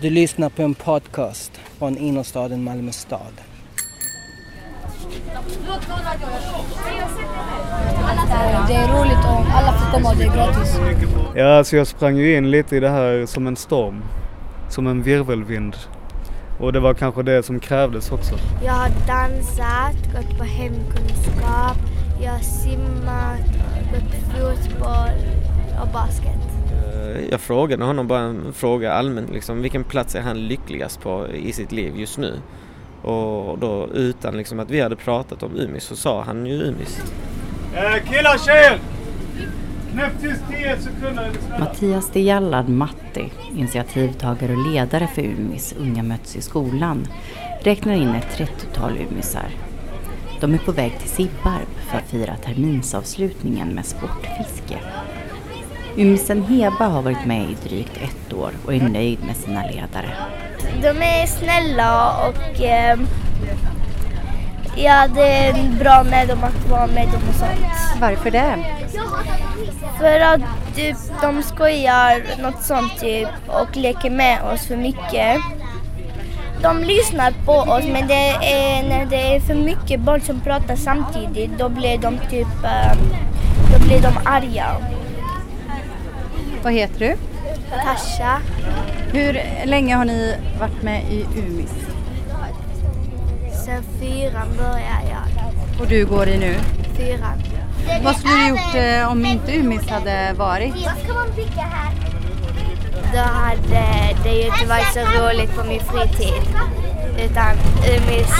Du lyssnar på en podcast från innerstaden Malmö stad. Det är roligt om alla får komma och det är gratis. Ja, alltså jag sprang ju in lite i det här som en storm. Som en virvelvind. Och det var kanske det som krävdes också. Jag har dansat, gått på hemkunskap, jag har simmat, gått fotboll och basket. Eh, Jag frågade honom bara en fråga allmänt, liksom, vilken plats är han lyckligast på i sitt liv just nu? Och då utan liksom att vi hade pratat om Umis så sa han ju Umis. Eh, killar, tjejer! Knäpp tyst 10 sekunder. Mattias de Jallad Matti, initiativtagare och ledare för Umis Unga möts i skolan, räknar in ett 30-tal Umisar. De är på väg till Sibbarp för att fira terminsavslutningen med sportfiske. Umisen Heba har varit med i drygt ett år och är nöjd med sina ledare. De är snälla och eh, ja, det är bra med dem att vara med dem och sånt. Varför det? För att typ, de skojar något sånt typ och leker med oss för mycket. De lyssnar på oss men det är, när det är för mycket barn som pratar samtidigt då blir de typ eh, då blir de arga. Vad heter du? Tasha, Hur länge har ni varit med i Umis? sen fyran börjar jag. Och du går i nu? Fyran. Vad skulle du gjort eh, om inte Umis hade varit? Då hade det ju inte varit så roligt på min fritid. Utan Umis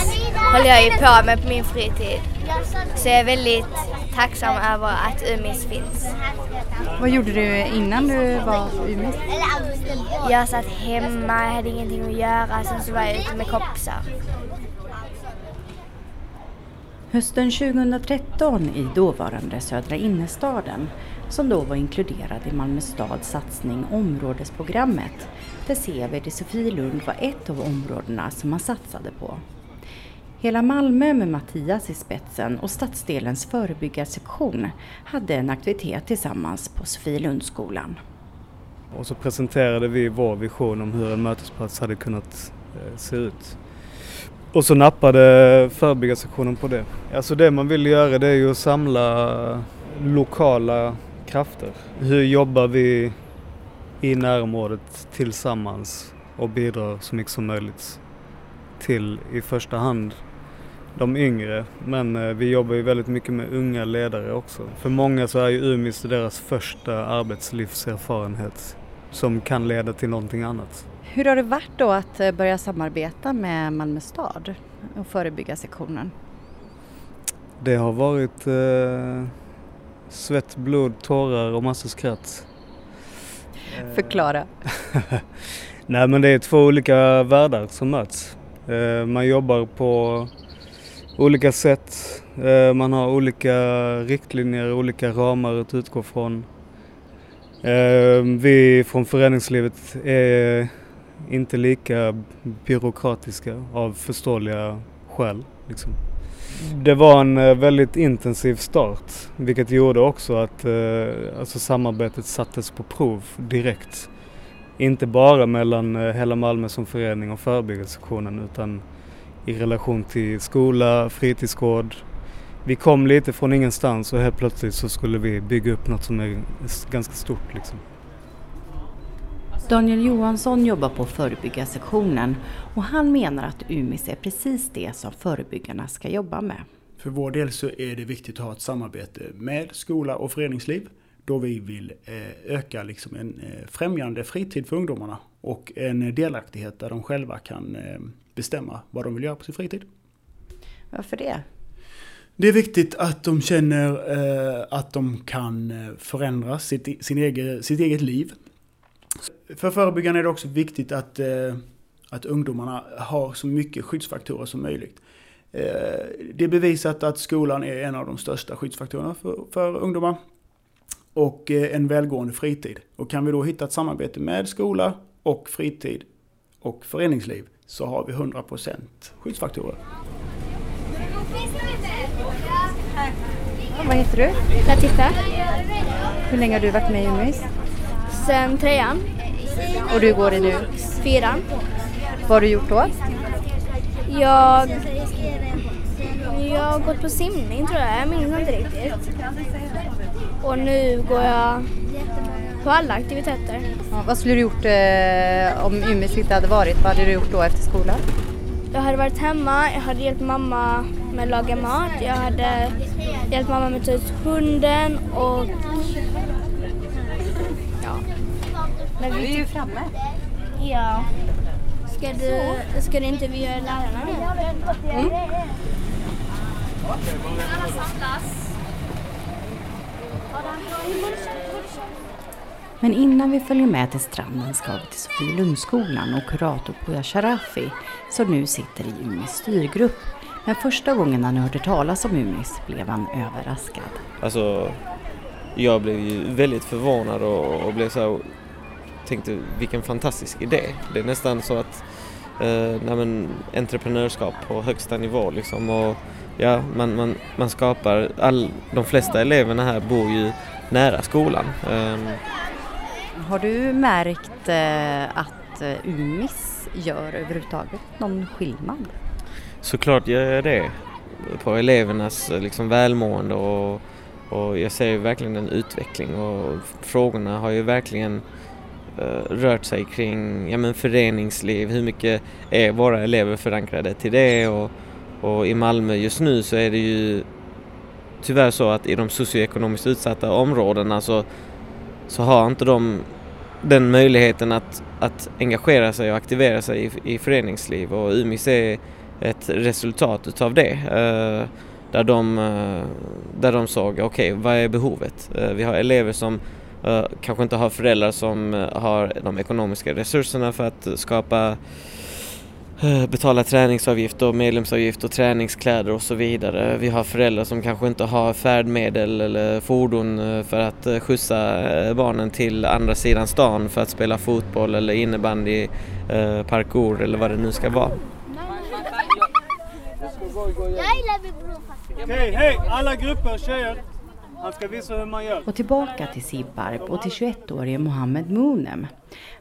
håller jag ju på med på min fritid. Så jag är väldigt tacksam över att Umis finns. Vad gjorde du innan du var på Umis? Jag satt hemma, jag hade ingenting att göra, sen så var jag ute med kompisar. Hösten 2013 i dåvarande Södra innerstaden, som då var inkluderad i Malmö stads satsning Områdesprogrammet, där Seved i Sofielund var ett av områdena som man satsade på. Hela Malmö med Mattias i spetsen och stadsdelens förebyggarsektion hade en aktivitet tillsammans på Sofielundsskolan. Och så presenterade vi vår vision om hur en mötesplats hade kunnat eh, se ut. Och så nappade förebyggarsektionen på det. Alltså det man vill göra det är ju att samla lokala krafter. Hur jobbar vi i närområdet tillsammans och bidrar så mycket som möjligt till i första hand de yngre. Men eh, vi jobbar ju väldigt mycket med unga ledare också. För många så är ju UMIS deras första arbetslivserfarenhet som kan leda till någonting annat. Hur har det varit då att eh, börja samarbeta med Malmö stad och förebyggarsektionen? Det har varit eh, svett, blod, tårar och massor skratt. Förklara. Nej men det är två olika världar som möts. Eh, man jobbar på olika sätt. Eh, man har olika riktlinjer, olika ramar att utgå från. Eh, vi från föreningslivet är inte lika byråkratiska av förståeliga skäl. Liksom. Det var en väldigt intensiv start vilket gjorde också att alltså samarbetet sattes på prov direkt. Inte bara mellan eh, hela Malmö som förening och förebyggelsesektionen utan i relation till skola, fritidsgård. Vi kom lite från ingenstans och helt plötsligt så skulle vi bygga upp något som är ganska stort liksom. Daniel Johansson jobbar på förebyggarsektionen och han menar att UMIS är precis det som förebyggarna ska jobba med. För vår del så är det viktigt att ha ett samarbete med skola och föreningsliv då vi vill eh, öka liksom en eh, främjande fritid för ungdomarna och en delaktighet där de själva kan eh, bestämma vad de vill göra på sin fritid. Varför det? Det är viktigt att de känner att de kan förändra sitt, sin egen, sitt eget liv. För förebyggande är det också viktigt att, att ungdomarna har så mycket skyddsfaktorer som möjligt. Det är bevisat att skolan är en av de största skyddsfaktorerna för, för ungdomar. Och eh, en välgående fritid. Och kan vi då hitta ett samarbete med skola och fritid och föreningsliv så har vi 100% skyddsfaktorer. Vad heter du? Latifa, Hur länge har du varit med i UMIS? sen trean, Och du går i nu? fyran. Vad har du gjort då? Jag, jag har gått på simning tror jag, jag minns inte riktigt. Och nu går jag på alla aktiviteter. Ja, vad skulle du gjort eh, om Umeå inte hade varit? Vad hade du gjort då efter skolan? Jag hade varit hemma, jag hade hjälpt mamma med att laga mat, jag hade hjälpt mamma med att ta ut hunden och ja. Men Vi är ju framme. Ja. Ska du, ska du intervjua lärarna nu? Mm. Men innan vi följer med till stranden ska vi till Sofielundsskolan och kurator Poya Sharafi som nu sitter i Umis styrgrupp. Men första gången han hörde talas om Umis blev han överraskad. Alltså, jag blev ju väldigt förvånad och, och blev så här, tänkte vilken fantastisk idé. Det är nästan så att eh, nej entreprenörskap på högsta nivå liksom och ja, man, man, man skapar, all, de flesta eleverna här bor ju nära skolan. Um, Har du märkt eh, att eh, Umis gör överhuvudtaget någon skillnad? Såklart gör jag det på elevernas liksom, välmående och, och jag ser ju verkligen en utveckling och frågorna har ju verkligen Eh, rört sig kring ja, men föreningsliv, hur mycket är våra elever förankrade till det och, och i Malmö just nu så är det ju tyvärr så att i de socioekonomiskt utsatta områdena så, så har inte de den möjligheten att, att engagera sig och aktivera sig i, i föreningsliv och Umis är ett resultat utav det. Uh, där, de, uh, där de såg, okej okay, vad är behovet? Uh, vi har elever som kanske inte har föräldrar som eh, har de ekonomiska resurserna för att skapa eh, betala träningsavgift och medlemsavgift och träningskläder och så vidare. Vi har föräldrar som kanske inte har färdmedel eller fordon för att skjutsa barnen till andra sidan stan för att spela fotboll eller innebandy, parkour eller vad det nu ska vara. Okej, hej alla grupper, tjejer! Han ska visa hur man gör. Och tillbaka till Sibbarp och till 21-årige Mohammed Moonem.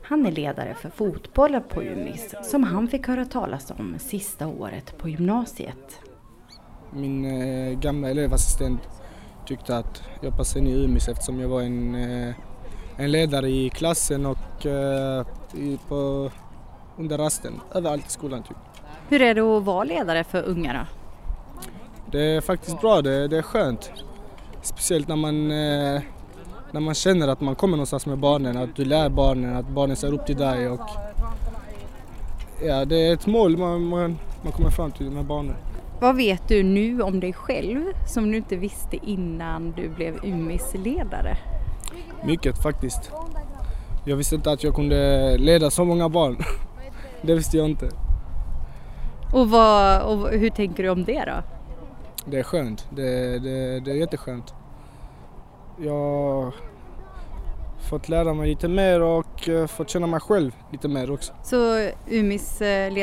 Han är ledare för fotbollen på Umis som han fick höra talas om sista året på gymnasiet. Min eh, gamla elevassistent tyckte att jag passade in i Umis eftersom jag var en, eh, en ledare i klassen och eh, i, på, under rasten, överallt i skolan typ. Hur är det att vara ledare för unga då? Det är faktiskt bra, det, det är skönt. Speciellt när man, eh, när man känner att man kommer någonstans med barnen, att du lär barnen, att barnen ser upp till dig och ja, det är ett mål man, man, man kommer fram till med barnen. Vad vet du nu om dig själv som du inte visste innan du blev Umis ledare? Mycket faktiskt. Jag visste inte att jag kunde leda så många barn. Det visste jag inte. Och, vad, och hur tänker du om det då? Det är skönt. Det, det, det är jätteskönt. Jag har fått lära mig lite mer och eh, fått känna mig själv lite mer också. Så Umis eh,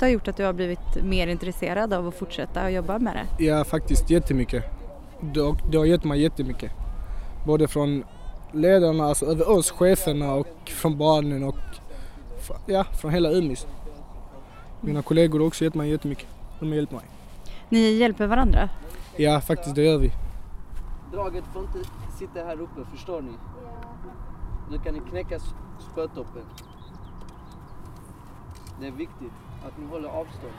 har gjort att du har blivit mer intresserad av att fortsätta jobba med det? Ja, faktiskt jättemycket. Det, det har gett mig jättemycket. Både från ledarna, alltså över oss, cheferna och från barnen och ja, från hela Umis. Mina kollegor har också gett mig jättemycket. De har hjälpt mig. Ni hjälper varandra? Ja, faktiskt det gör vi. Draget får inte sitta här uppe, förstår ni? Nu kan ni knäcka spötoppen. Det är viktigt att ni håller avstånd.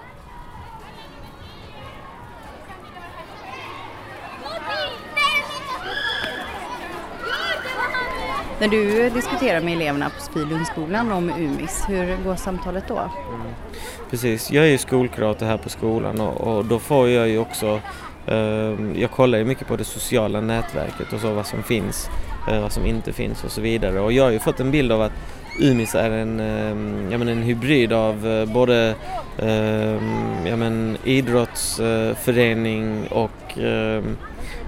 När du diskuterar med eleverna på Sofielundsskolan om UMIS, hur går samtalet då? Mm. Precis, jag är ju skolkurator här på skolan och, och då får jag ju också eh, jag kollar ju mycket på det sociala nätverket och så vad som finns, eh, vad som inte finns och så vidare. Och jag har ju fått en bild av att Umis är en, eh, ja, men en hybrid av eh, både eh, ja, men idrottsförening och ehm,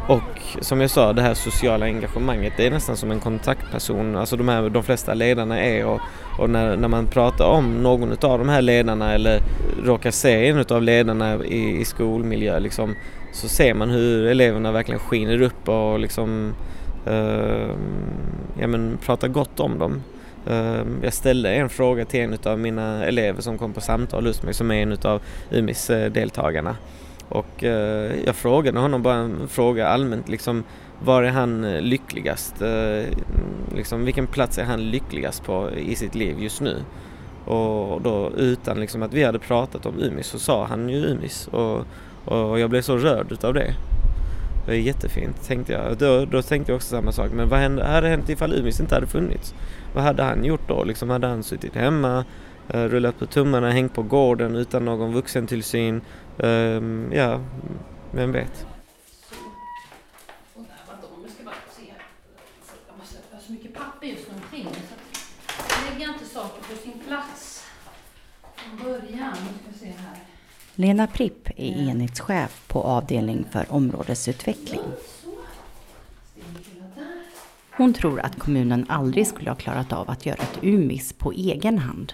och som jag sa, det här sociala engagemanget, det är nästan som en kontaktperson, alltså de, här, de flesta ledarna är och, och när, när man pratar om någon av de här ledarna eller råkar se en av ledarna i, i skolmiljö liksom, så ser man hur eleverna verkligen skiner upp och liksom eh, ja, men, pratar gott om dem. Eh, jag ställde en fråga till en av mina elever som kom på samtal hos mig som är en av UMIS-deltagarna. Eh, och eh, jag frågade honom bara en fråga allmänt liksom var är han lyckligast? Eh, liksom, vilken plats är han lyckligast på i sitt liv just nu? Och då utan liksom att vi hade pratat om Umis så sa han ju Umis och, och jag blev så rörd utav det. Det är jättefint tänkte jag. Då, då tänkte jag också samma sak. Men vad hände, hade hänt ifall Umis inte hade funnits? Vad hade han gjort då? Liksom hade han suttit hemma, Eh, rullat på tummarna, hängt på gården utan någon vuxentillsyn? Ehm, ja, vem vet? Lena Pripp är enhetschef på avdelning för områdesutveckling. Hon tror att kommunen aldrig skulle ha klarat av att göra ett UMIS på egen hand.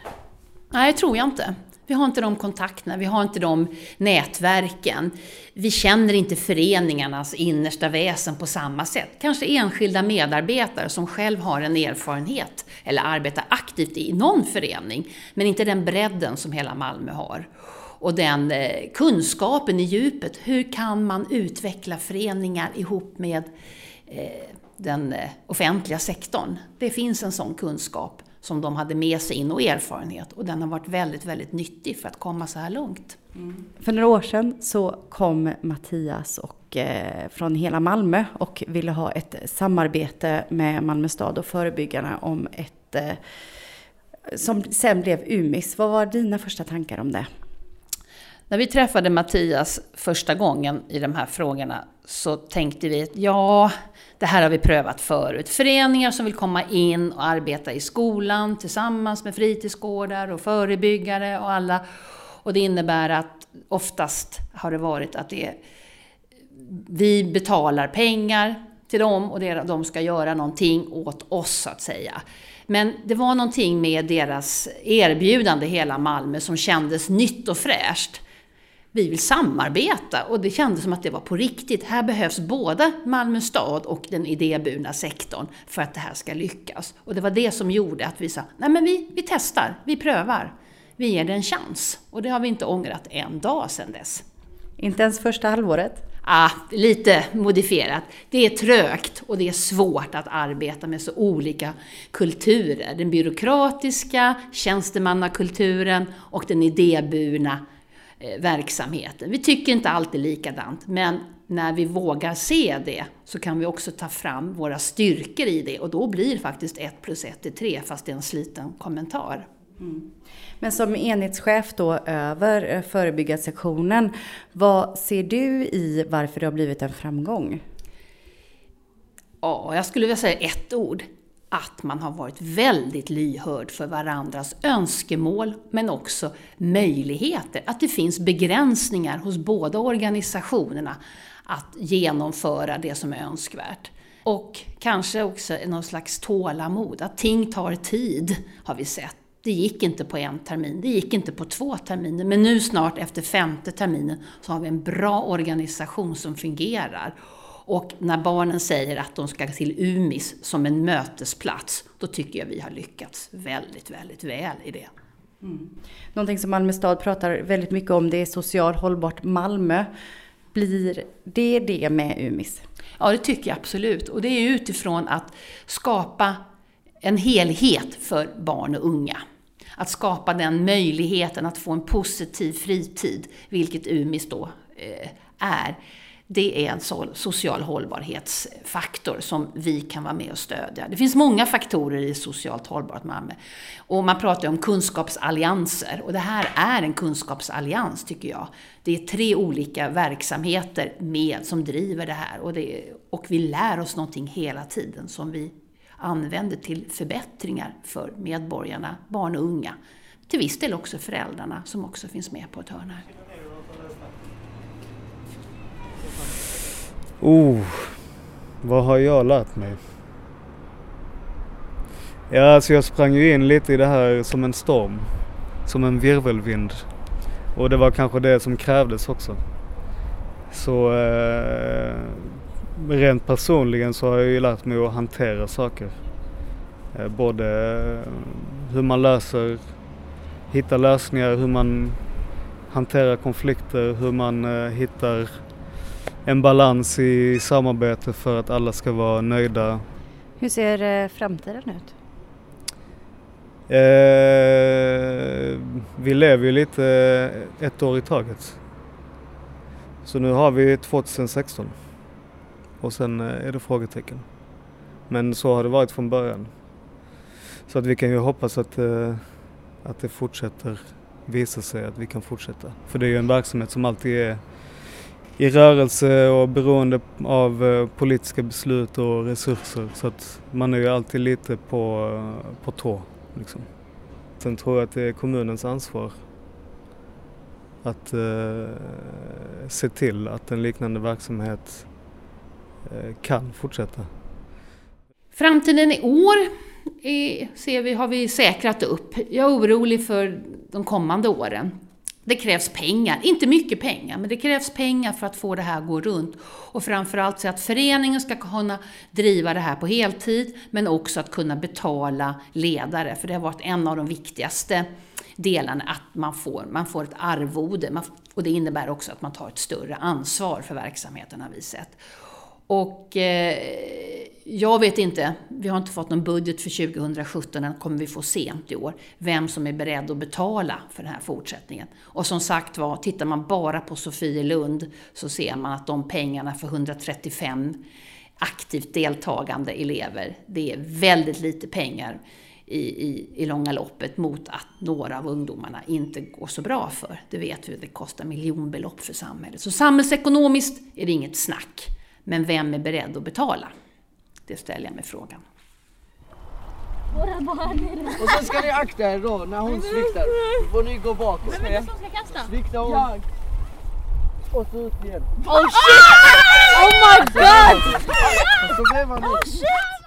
Nej, det tror jag inte. Vi har inte de kontakterna, vi har inte de nätverken. Vi känner inte föreningarnas innersta väsen på samma sätt. Kanske enskilda medarbetare som själv har en erfarenhet eller arbetar aktivt i någon förening, men inte den bredden som hela Malmö har och den eh, kunskapen i djupet. Hur kan man utveckla föreningar ihop med eh, den eh, offentliga sektorn? Det finns en sån kunskap som de hade med sig in och erfarenhet och den har varit väldigt, väldigt nyttig för att komma så här långt. Mm. För några år sedan så kom Mattias och, eh, från hela Malmö och ville ha ett samarbete med Malmö stad och förebyggarna om ett eh, som sen blev UMIS. Vad var dina första tankar om det? När vi träffade Mattias första gången i de här frågorna så tänkte vi att ja, det här har vi prövat förut. Föreningar som vill komma in och arbeta i skolan tillsammans med fritidsgårdar och förebyggare och alla. Och det innebär att oftast har det varit att det är, vi betalar pengar till dem och de ska göra någonting åt oss så att säga. Men det var någonting med deras erbjudande hela Malmö som kändes nytt och fräscht vi vill samarbeta och det kändes som att det var på riktigt. Här behövs både Malmö stad och den idéburna sektorn för att det här ska lyckas. Och det var det som gjorde att vi sa, nej men vi, vi testar, vi prövar, vi ger det en chans. Och det har vi inte ångrat en dag sedan dess. Inte ens första halvåret? Ah, lite modifierat. Det är trögt och det är svårt att arbeta med så olika kulturer. Den byråkratiska, tjänstemannakulturen och den idéburna verksamheten. Vi tycker inte alltid likadant, men när vi vågar se det så kan vi också ta fram våra styrkor i det och då blir faktiskt 1 plus 1 är 3 fast det är en sliten kommentar. Mm. Men som enhetschef då över eh, förebyggarsektionen, vad ser du i varför det har blivit en framgång? Ja, jag skulle vilja säga ett ord att man har varit väldigt lyhörd för varandras önskemål men också möjligheter. Att det finns begränsningar hos båda organisationerna att genomföra det som är önskvärt. Och kanske också någon slags tålamod, att ting tar tid har vi sett. Det gick inte på en termin, det gick inte på två terminer, men nu snart efter femte terminen så har vi en bra organisation som fungerar. Och när barnen säger att de ska till UMIS som en mötesplats, då tycker jag vi har lyckats väldigt, väldigt väl i det. Mm. Någonting som Malmö stad pratar väldigt mycket om, det är social hållbart Malmö. Blir det det med UMIS? Ja, det tycker jag absolut. Och det är utifrån att skapa en helhet för barn och unga. Att skapa den möjligheten att få en positiv fritid, vilket UMIS då eh, är det är en social hållbarhetsfaktor som vi kan vara med och stödja. Det finns många faktorer i socialt hållbart Malmö. Och man pratar om kunskapsallianser och det här är en kunskapsallians tycker jag. Det är tre olika verksamheter med som driver det här och, det, och vi lär oss någonting hela tiden som vi använder till förbättringar för medborgarna, barn och unga. Till viss del också föräldrarna som också finns med på ett hörn här. Oh, vad har jag lärt mig? Ja, alltså jag sprang ju in lite i det här som en storm. Som en virvelvind. Och det var kanske det som krävdes också. Så eh, rent personligen så har jag ju lärt mig att hantera saker. Eh, både eh, hur man löser, hittar lösningar, hur man hanterar konflikter, hur man eh, hittar en balans i samarbete för att alla ska vara nöjda. Hur ser eh, framtiden ut? Eh, vi lever ju lite ett år i taget. Så nu har vi 2016 och sen är det frågetecken. Men så har det varit från början. Så att vi kan ju hoppas att, eh, att det fortsätter visa sig att vi kan fortsätta. För det är ju en verksamhet som alltid är i rörelse och beroende av eh, politiska beslut och resurser. Så att man är ju alltid lite på, eh, på tå. Liksom. Sen tror jag att det är kommunens ansvar att eh, se till att en liknande verksamhet eh, kan fortsätta. Framtiden i år är, ser vi, har vi säkrat upp. Jag är orolig för de kommande åren. Det krävs pengar, inte mycket pengar, men det krävs pengar för att få det här att gå runt. Och framförallt så att föreningen ska kunna driva det här på heltid, men också att kunna betala ledare, för det har varit en av de viktigaste delarna, att man får, man får ett arvode. Man, och det innebär också att man tar ett större ansvar för verksamheten, har vi sett. Och eh, jag vet inte, vi har inte fått någon budget för 2017, den kommer vi få sent i år, vem som är beredd att betala för den här fortsättningen. Och som sagt var, tittar man bara på Sofielund så ser man att de pengarna för 135 aktivt deltagande elever, det är väldigt lite pengar i, i, i långa loppet mot att några av ungdomarna inte går så bra för. Det vet vi, det kostar miljonbelopp för samhället. Så samhällsekonomiskt är det inget snack. Men vem är beredd att betala? Det ställer jag mig frågan. Våra barn är rädda. Och sen ska ni akta er då när hon sviktar. Då får ni gå bakåt. Vem är det som ska kasta? Hon. Jag. Och så ut igen. Oh shit! Oh my alltså, god! Oh shit!